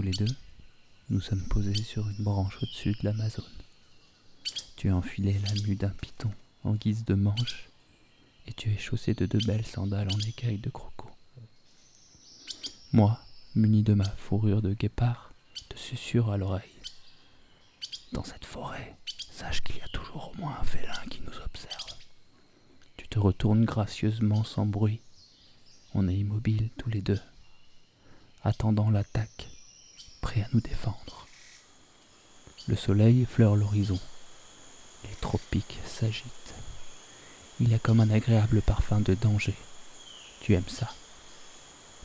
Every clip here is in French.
tous les deux, nous sommes posés sur une branche au-dessus de l'Amazone. Tu as enfilé la mue d'un python en guise de manche et tu es chaussé de deux belles sandales en écailles de croco. Moi, muni de ma fourrure de guépard, te susurre à l'oreille. Dans cette forêt, sache qu'il y a toujours au moins un félin qui nous observe. Tu te retournes gracieusement sans bruit. On est immobile tous les deux, attendant l'attaque, à nous défendre. Le soleil effleure l'horizon. Les tropiques s'agitent. Il y a comme un agréable parfum de danger. Tu aimes ça.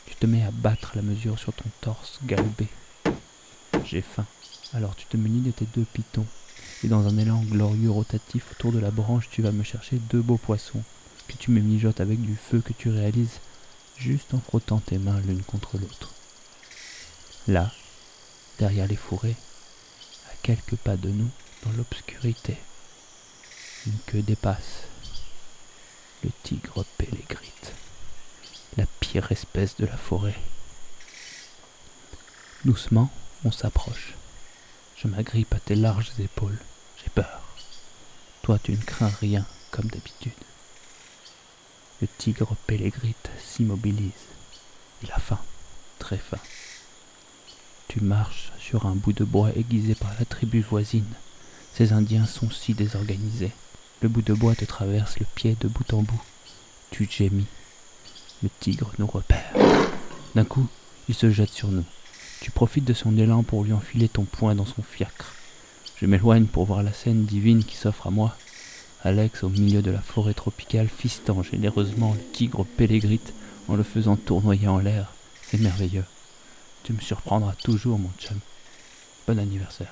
Tu te mets à battre la mesure sur ton torse galbé. J'ai faim. Alors tu te munis de tes deux pitons, et dans un élan glorieux rotatif autour de la branche, tu vas me chercher deux beaux poissons, que tu me mijotes avec du feu que tu réalises juste en frottant tes mains l'une contre l'autre. Là, derrière les fourrés, à quelques pas de nous, dans l'obscurité, une queue dépasse, le tigre pélégrite, la pire espèce de la forêt. Doucement, on s'approche. Je m'agrippe à tes larges épaules. J'ai peur. Toi, tu ne crains rien, comme d'habitude. Le tigre pélégrite s'immobilise. Il a faim, très faim. Tu marches sur un bout de bois aiguisé par la tribu voisine. Ces Indiens sont si désorganisés. Le bout de bois te traverse le pied de bout en bout. Tu gémis. Le tigre nous repère. D'un coup, il se jette sur nous. Tu profites de son élan pour lui enfiler ton poing dans son fiacre. Je m'éloigne pour voir la scène divine qui s'offre à moi. Alex, au milieu de la forêt tropicale, fistant généreusement le tigre pélégrite en le faisant tournoyer en l'air. C'est merveilleux. Tu me surprendras toujours, mon chum. Bon anniversaire.